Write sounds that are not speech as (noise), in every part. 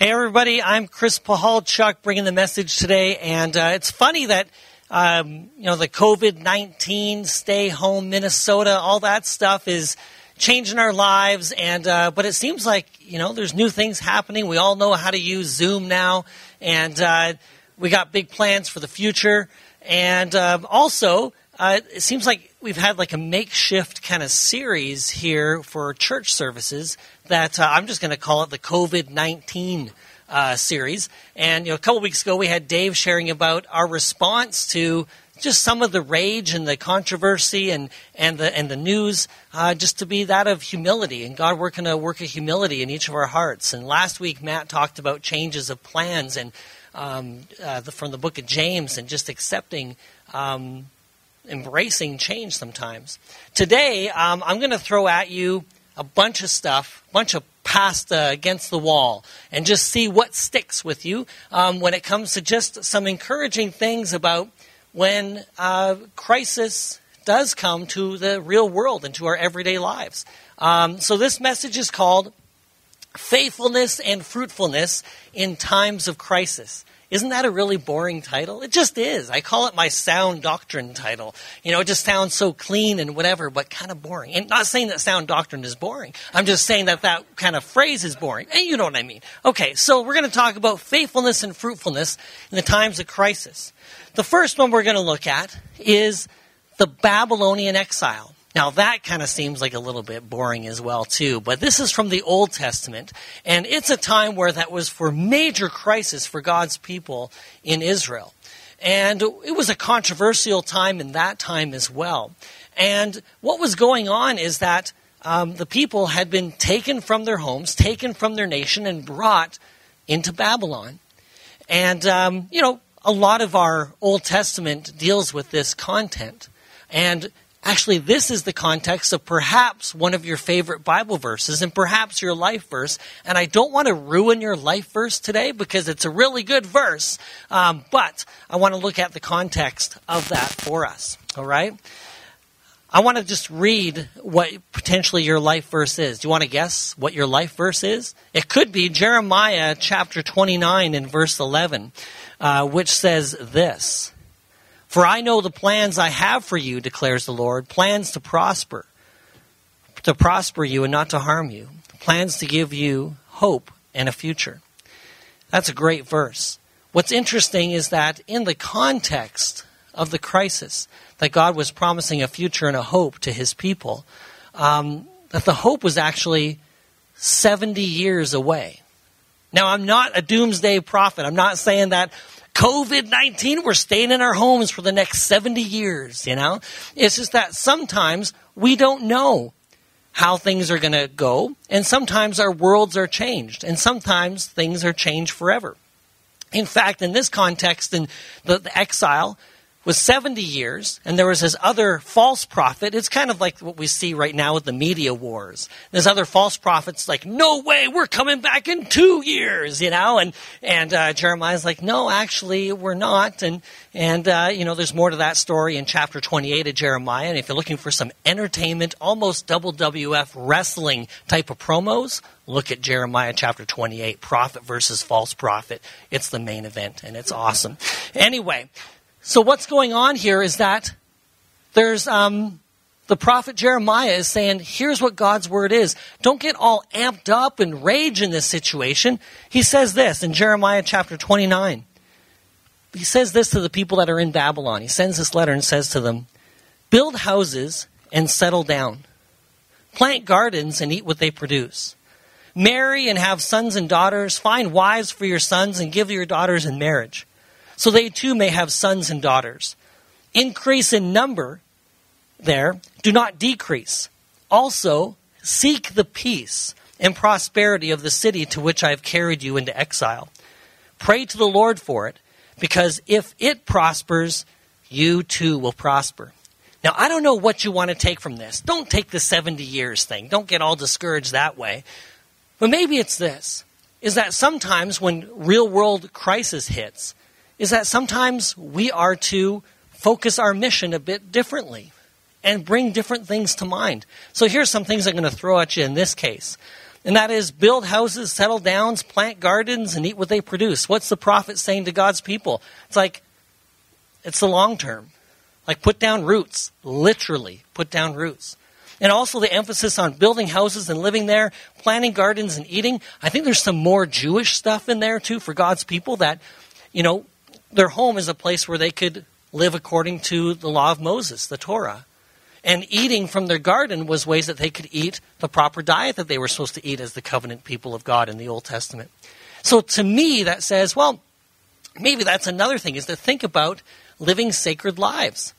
Hey, everybody, I'm Chris Pahalchuk bringing the message today. And uh, it's funny that, um, you know, the COVID 19, stay home, Minnesota, all that stuff is changing our lives. And, uh, but it seems like, you know, there's new things happening. We all know how to use Zoom now. And uh, we got big plans for the future. And um, also, uh, it seems like we've had like a makeshift kind of series here for church services that uh, I'm just going to call it the COVID 19 uh, series. And you know, a couple weeks ago, we had Dave sharing about our response to just some of the rage and the controversy and, and the and the news, uh, just to be that of humility and God working a work of humility in each of our hearts. And last week, Matt talked about changes of plans and um, uh, the, from the book of James and just accepting. Um, embracing change sometimes. Today, um, I'm going to throw at you a bunch of stuff, a bunch of pasta against the wall, and just see what sticks with you um, when it comes to just some encouraging things about when uh, crisis does come to the real world and to our everyday lives. Um, so, this message is called Faithfulness and Fruitfulness in Times of Crisis. Isn't that a really boring title? It just is. I call it my sound doctrine title. You know, it just sounds so clean and whatever, but kind of boring. And not saying that sound doctrine is boring. I'm just saying that that kind of phrase is boring. And you know what I mean. Okay, so we're going to talk about faithfulness and fruitfulness in the times of crisis. The first one we're going to look at is the Babylonian exile. Now, that kind of seems like a little bit boring as well, too. But this is from the Old Testament, and it's a time where that was for major crisis for God's people in Israel. And it was a controversial time in that time as well. And what was going on is that um, the people had been taken from their homes, taken from their nation, and brought into Babylon. And, um, you know, a lot of our Old Testament deals with this content. And Actually, this is the context of perhaps one of your favorite Bible verses and perhaps your life verse. And I don't want to ruin your life verse today because it's a really good verse, um, but I want to look at the context of that for us. All right? I want to just read what potentially your life verse is. Do you want to guess what your life verse is? It could be Jeremiah chapter 29 and verse 11, uh, which says this. For I know the plans I have for you, declares the Lord plans to prosper, to prosper you and not to harm you, plans to give you hope and a future. That's a great verse. What's interesting is that in the context of the crisis, that God was promising a future and a hope to his people, um, that the hope was actually 70 years away. Now, I'm not a doomsday prophet. I'm not saying that COVID 19, we're staying in our homes for the next 70 years, you know? It's just that sometimes we don't know how things are going to go, and sometimes our worlds are changed, and sometimes things are changed forever. In fact, in this context, in the, the exile, was 70 years, and there was this other false prophet. It's kind of like what we see right now with the media wars. There's other false prophets like, no way, we're coming back in two years, you know? And, and uh, Jeremiah's like, no, actually, we're not. And, and uh, you know, there's more to that story in chapter 28 of Jeremiah. And if you're looking for some entertainment, almost WWF wrestling type of promos, look at Jeremiah chapter 28, prophet versus false prophet. It's the main event, and it's awesome. Anyway, so what's going on here is that there's um, the prophet Jeremiah is saying, here's what God's word is. Don't get all amped up and rage in this situation. He says this in Jeremiah chapter 29. He says this to the people that are in Babylon. He sends this letter and says to them, Build houses and settle down. Plant gardens and eat what they produce. Marry and have sons and daughters. Find wives for your sons and give your daughters in marriage so they too may have sons and daughters. Increase in number there, do not decrease. Also, seek the peace and prosperity of the city to which I have carried you into exile. Pray to the Lord for it, because if it prospers, you too will prosper. Now, I don't know what you want to take from this. Don't take the 70 years thing. Don't get all discouraged that way. But maybe it's this is that sometimes when real world crisis hits, is that sometimes we are to focus our mission a bit differently and bring different things to mind. So here's some things I'm going to throw at you in this case. And that is build houses, settle downs, plant gardens, and eat what they produce. What's the prophet saying to God's people? It's like, it's the long term. Like put down roots, literally put down roots. And also the emphasis on building houses and living there, planting gardens and eating. I think there's some more Jewish stuff in there too for God's people that, you know, their home is a place where they could live according to the law of Moses, the Torah. And eating from their garden was ways that they could eat the proper diet that they were supposed to eat as the covenant people of God in the Old Testament. So to me, that says, well, maybe that's another thing is to think about living sacred lives.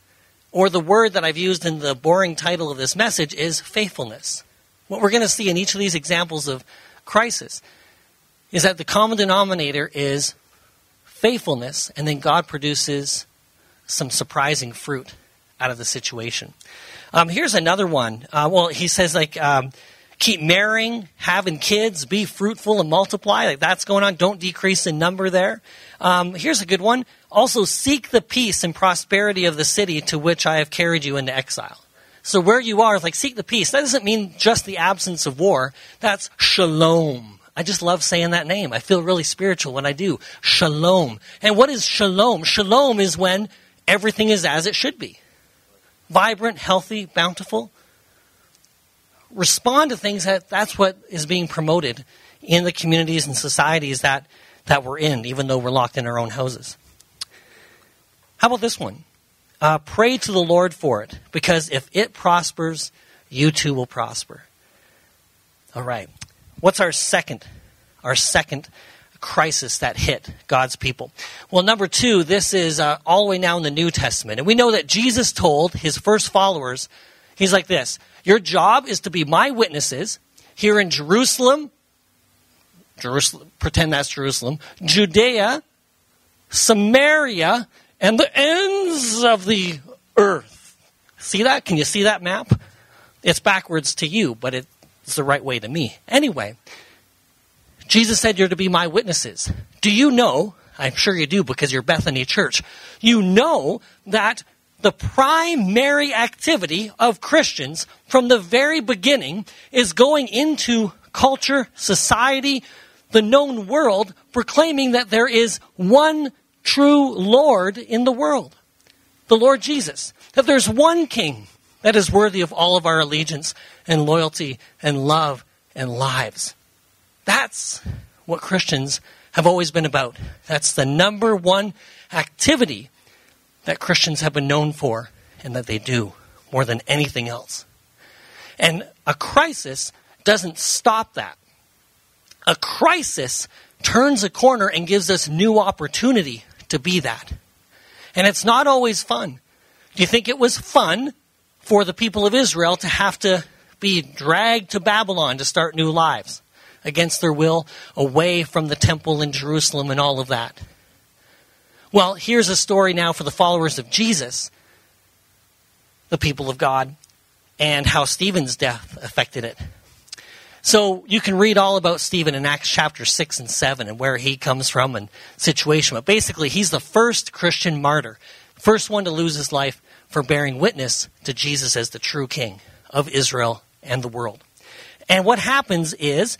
Or the word that I've used in the boring title of this message is faithfulness. What we're going to see in each of these examples of crisis is that the common denominator is faithfulness, and then God produces some surprising fruit out of the situation. Um, here's another one. Uh, well, he says, like, um, keep marrying, having kids, be fruitful and multiply. Like, that's going on. Don't decrease in number there. Um, here's a good one. Also, seek the peace and prosperity of the city to which I have carried you into exile. So, where you are, like, seek the peace. That doesn't mean just the absence of war. That's shalom. I just love saying that name. I feel really spiritual when I do. Shalom. And what is shalom? Shalom is when everything is as it should be vibrant, healthy, bountiful. Respond to things that that's what is being promoted in the communities and societies that that we're in, even though we're locked in our own houses. How about this one? Uh, pray to the Lord for it, because if it prospers, you too will prosper. All right. What's our second? Our second crisis that hit God's people. Well, number two, this is uh, all the way now in the New Testament. And we know that Jesus told his first followers, he's like this Your job is to be my witnesses here in Jerusalem, Jerusalem, pretend that's Jerusalem, Judea, Samaria, and the ends of the earth. See that? Can you see that map? It's backwards to you, but the right way to me. Anyway, Jesus said you're to be my witnesses. Do you know? I'm sure you do because you're Bethany Church. You know that the primary activity of Christians from the very beginning is going into culture, society, the known world, proclaiming that there is one true Lord in the world the Lord Jesus. That there's one King that is worthy of all of our allegiance and loyalty and love and lives. That's what Christians have always been about. That's the number one activity that Christians have been known for and that they do more than anything else. And a crisis doesn't stop that a crisis turns a corner and gives us new opportunity to be that. And it's not always fun. Do you think it was fun for the people of Israel to have to be dragged to Babylon to start new lives against their will, away from the temple in Jerusalem and all of that? Well, here's a story now for the followers of Jesus, the people of God, and how Stephen's death affected it. So you can read all about Stephen in Acts chapter 6 and 7 and where he comes from and situation. But basically, he's the first Christian martyr, first one to lose his life for bearing witness to Jesus as the true king of Israel and the world. And what happens is,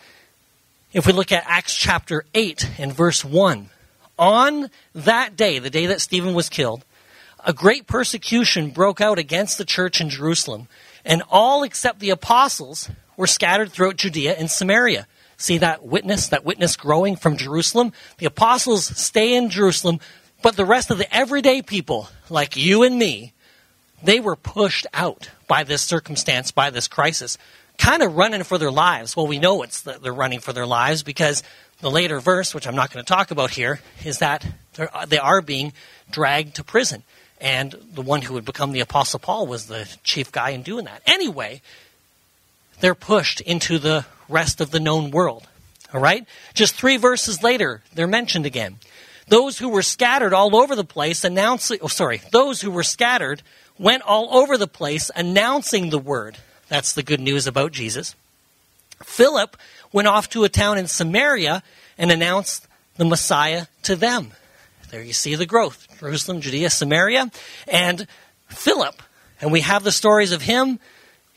if we look at Acts chapter 8 and verse 1, on that day, the day that Stephen was killed, a great persecution broke out against the church in Jerusalem, and all except the apostles were scattered throughout Judea and Samaria. See that witness, that witness growing from Jerusalem? The apostles stay in Jerusalem, but the rest of the everyday people, like you and me, they were pushed out by this circumstance, by this crisis, kind of running for their lives. Well, we know it's they're running for their lives because the later verse, which I'm not going to talk about here, is that they are being dragged to prison. And the one who would become the Apostle Paul was the chief guy in doing that. Anyway, they're pushed into the rest of the known world. All right? Just three verses later, they're mentioned again. Those who were scattered all over the place announcing, oh, sorry, those who were scattered went all over the place announcing the word. That's the good news about Jesus. Philip went off to a town in Samaria and announced the Messiah to them. There you see the growth Jerusalem, Judea, Samaria, and Philip. And we have the stories of him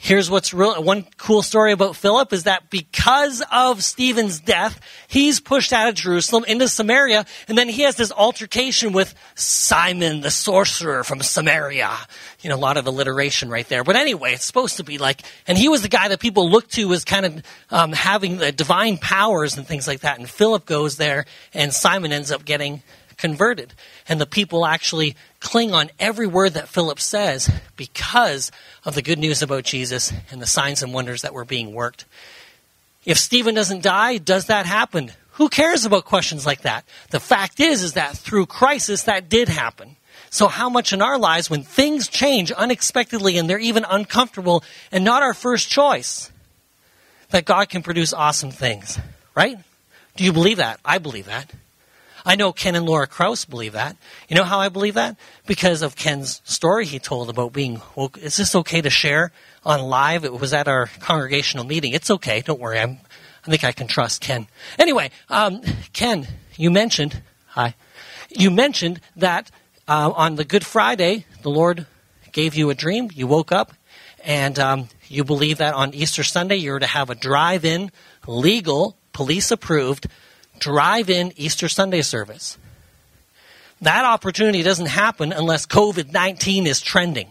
here's what's real one cool story about Philip is that because of Stephen's death, he's pushed out of Jerusalem into Samaria, and then he has this altercation with Simon the sorcerer from Samaria. You know, a lot of alliteration right there. But anyway, it's supposed to be like, and he was the guy that people looked to as kind of um, having the divine powers and things like that. And Philip goes there, and Simon ends up getting converted. And the people actually cling on every word that Philip says because of the good news about Jesus and the signs and wonders that were being worked. If Stephen doesn't die, does that happen? Who cares about questions like that? The fact is, is that through crisis, that did happen. So how much in our lives, when things change unexpectedly and they're even uncomfortable and not our first choice, that God can produce awesome things, right? Do you believe that? I believe that. I know Ken and Laura Kraus believe that. You know how I believe that? Because of Ken's story he told about being well, Is this okay to share on live? It was at our congregational meeting. It's okay. Don't worry. I'm, I think I can trust Ken. Anyway, um, Ken, you mentioned, hi, you mentioned that uh, on the Good Friday, the Lord gave you a dream. You woke up and um, you believe that on Easter Sunday you're to have a drive in, legal, police approved drive in Easter Sunday service. That opportunity doesn't happen unless COVID 19 is trending.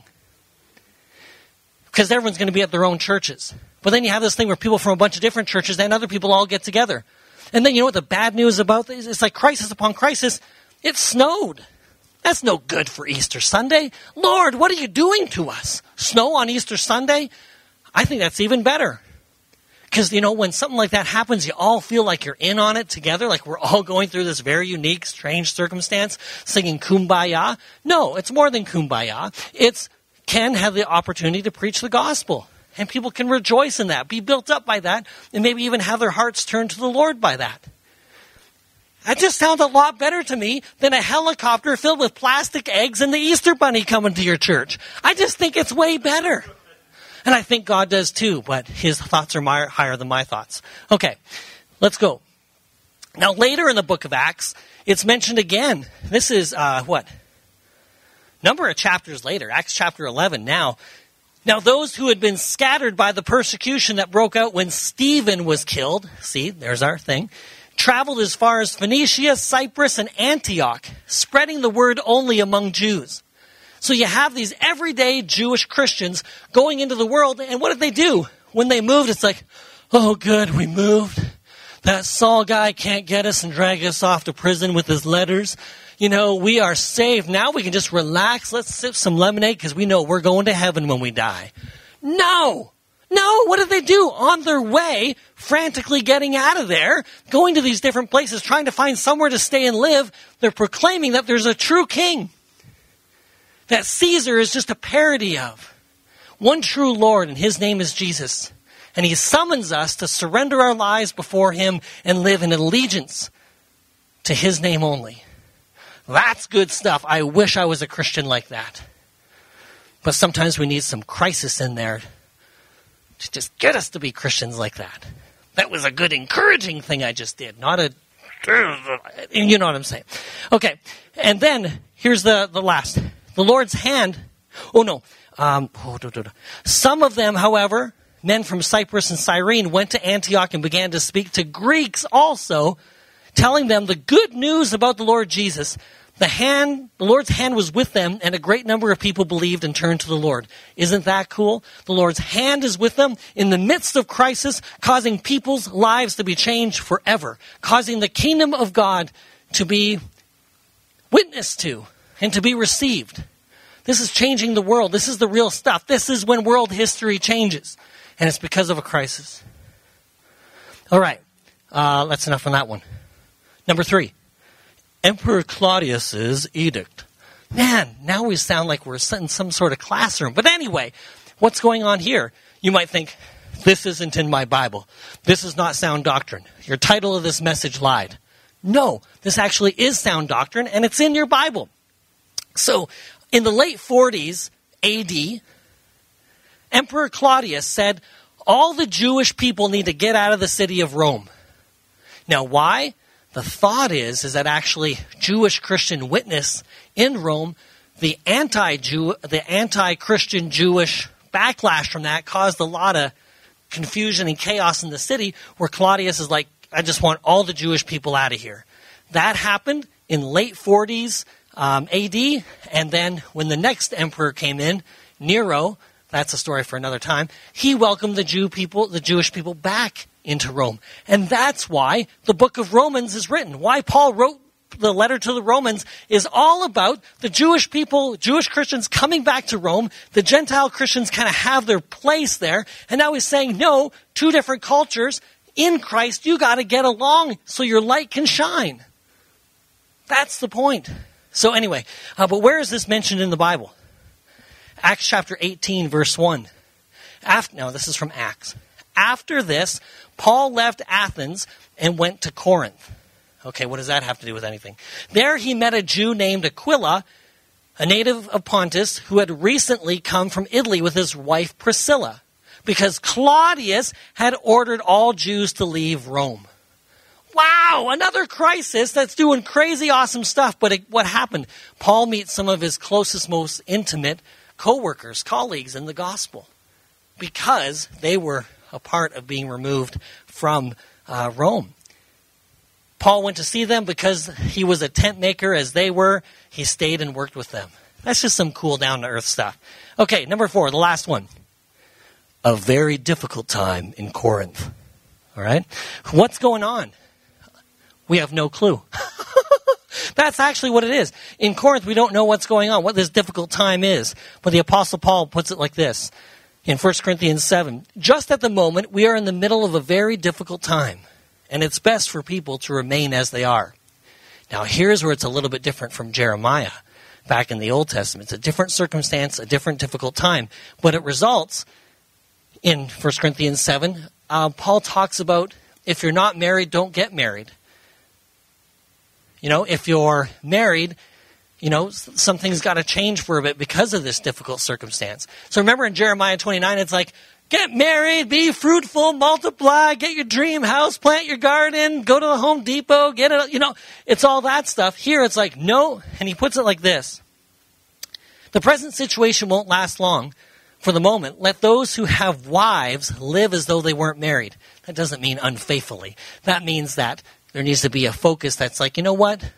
Because everyone's going to be at their own churches. But then you have this thing where people from a bunch of different churches and other people all get together. And then you know what the bad news about this? It's like crisis upon crisis. It snowed. That's no good for Easter Sunday. Lord, what are you doing to us? Snow on Easter Sunday? I think that's even better. Because, you know, when something like that happens, you all feel like you're in on it together, like we're all going through this very unique, strange circumstance, singing kumbaya. No, it's more than kumbaya. It's can have the opportunity to preach the gospel. And people can rejoice in that, be built up by that, and maybe even have their hearts turned to the Lord by that. That just sounds a lot better to me than a helicopter filled with plastic eggs and the Easter bunny coming to your church. I just think it's way better. And I think God does too, but his thoughts are my, higher than my thoughts. Okay, let's go. Now, later in the book of Acts, it's mentioned again. This is uh, what? Number of chapters later, Acts chapter 11 now. Now, those who had been scattered by the persecution that broke out when Stephen was killed, see, there's our thing, traveled as far as Phoenicia, Cyprus, and Antioch, spreading the word only among Jews. So you have these everyday Jewish Christians going into the world, and what did they do? When they moved, it's like, oh, good, we moved. That Saul guy can't get us and drag us off to prison with his letters. You know, we are saved. Now we can just relax. Let's sip some lemonade because we know we're going to heaven when we die. No! No, what did they do? On their way, frantically getting out of there, going to these different places, trying to find somewhere to stay and live, they're proclaiming that there's a true king that Caesar is just a parody of. One true Lord, and his name is Jesus. And he summons us to surrender our lives before him and live in allegiance to his name only. That's good stuff. I wish I was a Christian like that. But sometimes we need some crisis in there to just get us to be Christians like that. That was a good, encouraging thing I just did, not a. You know what I'm saying. Okay. And then here's the, the last. The Lord's hand, oh no, um, oh, some of them, however, men from Cyprus and Cyrene went to Antioch and began to speak to Greeks also, telling them the good news about the Lord Jesus. The hand, the Lord's hand was with them, and a great number of people believed and turned to the Lord. Isn't that cool? The Lord's hand is with them in the midst of crisis, causing people's lives to be changed forever, causing the kingdom of God to be witnessed to and to be received. This is changing the world. This is the real stuff. This is when world history changes. And it's because of a crisis. All right. Uh, that's enough on that one. Number three Emperor Claudius's edict. Man, now we sound like we're in some sort of classroom. But anyway, what's going on here? You might think, this isn't in my Bible. This is not sound doctrine. Your title of this message lied. No, this actually is sound doctrine, and it's in your Bible. So, in the late 40s AD, Emperor Claudius said, all the Jewish people need to get out of the city of Rome. Now, why? The thought is, is that actually Jewish Christian witness in Rome, the anti-Jew, the anti-Christian Jewish backlash from that caused a lot of confusion and chaos in the city where Claudius is like, I just want all the Jewish people out of here. That happened in late 40s um, AD, and then when the next emperor came in, Nero, that's a story for another time, he welcomed the Jew people, the Jewish people back into Rome. And that's why the book of Romans is written. Why Paul wrote the letter to the Romans is all about the Jewish people, Jewish Christians coming back to Rome. The Gentile Christians kind of have their place there. And now he's saying, no, two different cultures. In Christ, you got to get along so your light can shine. That's the point. So, anyway, uh, but where is this mentioned in the Bible? Acts chapter 18, verse 1. After, no, this is from Acts. After this, Paul left Athens and went to Corinth. Okay, what does that have to do with anything? There he met a Jew named Aquila, a native of Pontus, who had recently come from Italy with his wife Priscilla, because Claudius had ordered all Jews to leave Rome. Wow, another crisis that's doing crazy awesome stuff. But it, what happened? Paul meets some of his closest, most intimate co-workers, colleagues in the gospel because they were a part of being removed from uh, Rome. Paul went to see them because he was a tent maker as they were. He stayed and worked with them. That's just some cool down to earth stuff. Okay, number four, the last one. A very difficult time in Corinth. All right? What's going on? We have no clue. (laughs) That's actually what it is. In Corinth, we don't know what's going on, what this difficult time is. But the Apostle Paul puts it like this in 1 Corinthians 7 Just at the moment, we are in the middle of a very difficult time and it's best for people to remain as they are. Now, here's where it's a little bit different from Jeremiah back in the Old Testament. It's a different circumstance, a different difficult time, but it results in 1 Corinthians 7. Uh, Paul talks about if you're not married, don't get married. You know, if you're married, you know, something's got to change for a bit because of this difficult circumstance. So remember in Jeremiah 29, it's like, Get married, be fruitful, multiply, get your dream house, plant your garden, go to the Home Depot, get it, you know, it's all that stuff. Here it's like, no, and he puts it like this. The present situation won't last long. For the moment, let those who have wives live as though they weren't married. That doesn't mean unfaithfully. That means that there needs to be a focus that's like, you know what?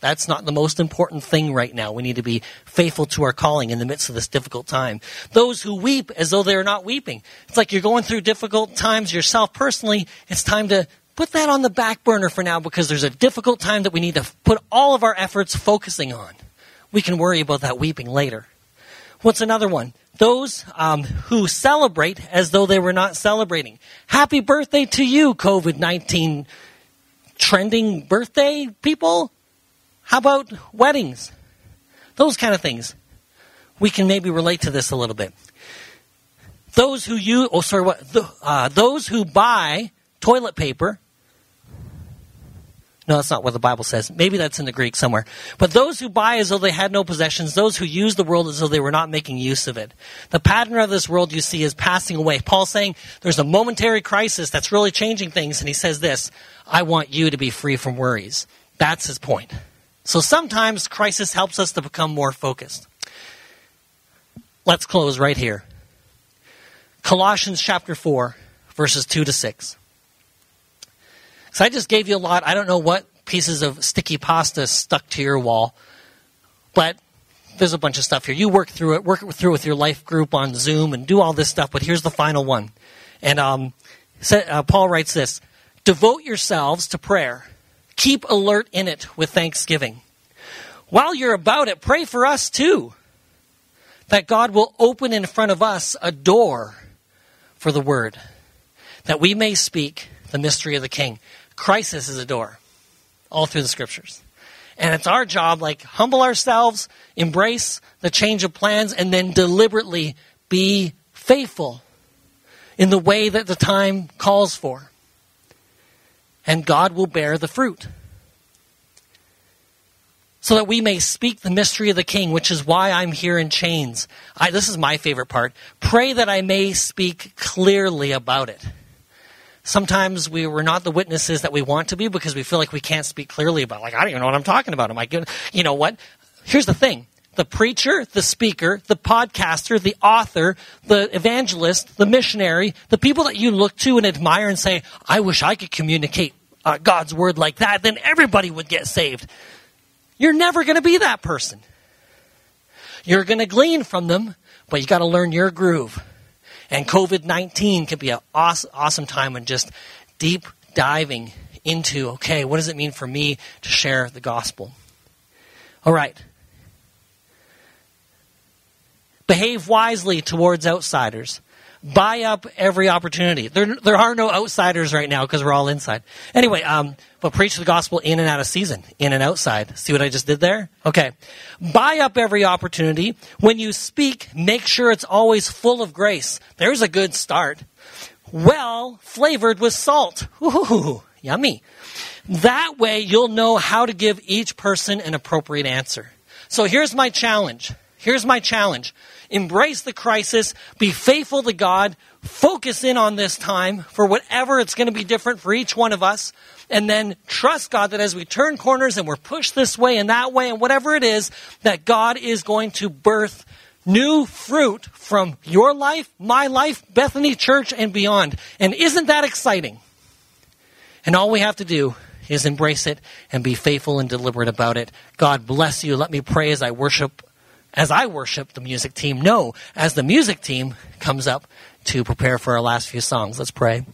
That's not the most important thing right now. We need to be faithful to our calling in the midst of this difficult time. Those who weep as though they are not weeping. It's like you're going through difficult times yourself personally. It's time to put that on the back burner for now because there's a difficult time that we need to put all of our efforts focusing on. We can worry about that weeping later. What's another one? Those um, who celebrate as though they were not celebrating. Happy birthday to you, COVID 19 trending birthday people. How about weddings? Those kind of things. We can maybe relate to this a little bit. Those who use, oh sorry, what? Uh, those who buy toilet paper. No, that's not what the Bible says. Maybe that's in the Greek somewhere. But those who buy as though they had no possessions, those who use the world as though they were not making use of it. The pattern of this world you see is passing away. Paul's saying there's a momentary crisis that's really changing things, and he says this I want you to be free from worries. That's his point. So sometimes crisis helps us to become more focused. Let's close right here. Colossians chapter 4, verses 2 to 6. So I just gave you a lot. I don't know what pieces of sticky pasta stuck to your wall, but there's a bunch of stuff here. You work through it, work through it with your life group on Zoom, and do all this stuff. But here's the final one. And um, uh, Paul writes this Devote yourselves to prayer Keep alert in it with thanksgiving. While you're about it, pray for us too. That God will open in front of us a door for the word, that we may speak the mystery of the King. Crisis is a door, all through the scriptures. And it's our job, like, humble ourselves, embrace the change of plans, and then deliberately be faithful in the way that the time calls for and God will bear the fruit. So that we may speak the mystery of the King, which is why I'm here in chains. I, this is my favorite part. Pray that I may speak clearly about it. Sometimes we were not the witnesses that we want to be because we feel like we can't speak clearly about. It. Like I don't even know what I'm talking about. Am I good? You know what? Here's the thing: the preacher, the speaker, the podcaster, the author, the evangelist, the missionary, the people that you look to and admire and say, I wish I could communicate uh, God's word like that, then everybody would get saved. You're never going to be that person. You're going to glean from them, but you got to learn your groove. And COVID 19 can be an awesome, awesome time when just deep diving into okay, what does it mean for me to share the gospel? All right. Behave wisely towards outsiders. Buy up every opportunity. There, there are no outsiders right now because we're all inside. Anyway, um, but preach the gospel in and out of season, in and outside. See what I just did there? Okay. Buy up every opportunity. When you speak, make sure it's always full of grace. There's a good start. Well flavored with salt. Ooh, yummy. That way you'll know how to give each person an appropriate answer. So here's my challenge. Here's my challenge. Embrace the crisis. Be faithful to God. Focus in on this time for whatever it's going to be different for each one of us. And then trust God that as we turn corners and we're pushed this way and that way and whatever it is, that God is going to birth new fruit from your life, my life, Bethany Church, and beyond. And isn't that exciting? And all we have to do is embrace it and be faithful and deliberate about it. God bless you. Let me pray as I worship as I worship the music team. No, as the music team comes up to prepare for our last few songs. Let's pray.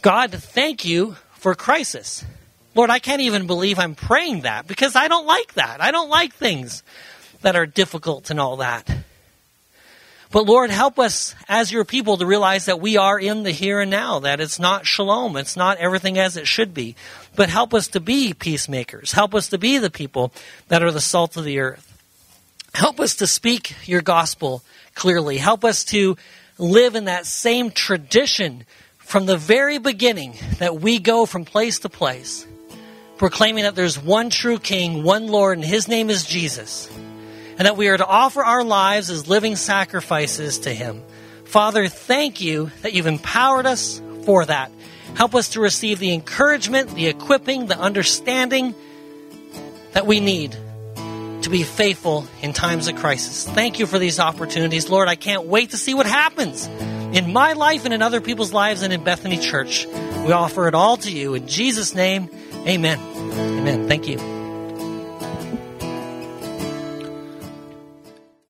God, thank you for crisis. Lord, I can't even believe I'm praying that because I don't like that. I don't like things that are difficult and all that. But Lord, help us as your people to realize that we are in the here and now, that it's not shalom, it's not everything as it should be. But help us to be peacemakers. Help us to be the people that are the salt of the earth. Help us to speak your gospel clearly. Help us to live in that same tradition from the very beginning that we go from place to place, proclaiming that there's one true King, one Lord, and his name is Jesus, and that we are to offer our lives as living sacrifices to him. Father, thank you that you've empowered us for that. Help us to receive the encouragement, the equipping, the understanding that we need to be faithful in times of crisis. Thank you for these opportunities. Lord, I can't wait to see what happens in my life and in other people's lives and in Bethany Church. We offer it all to you. In Jesus' name, amen. Amen. Thank you.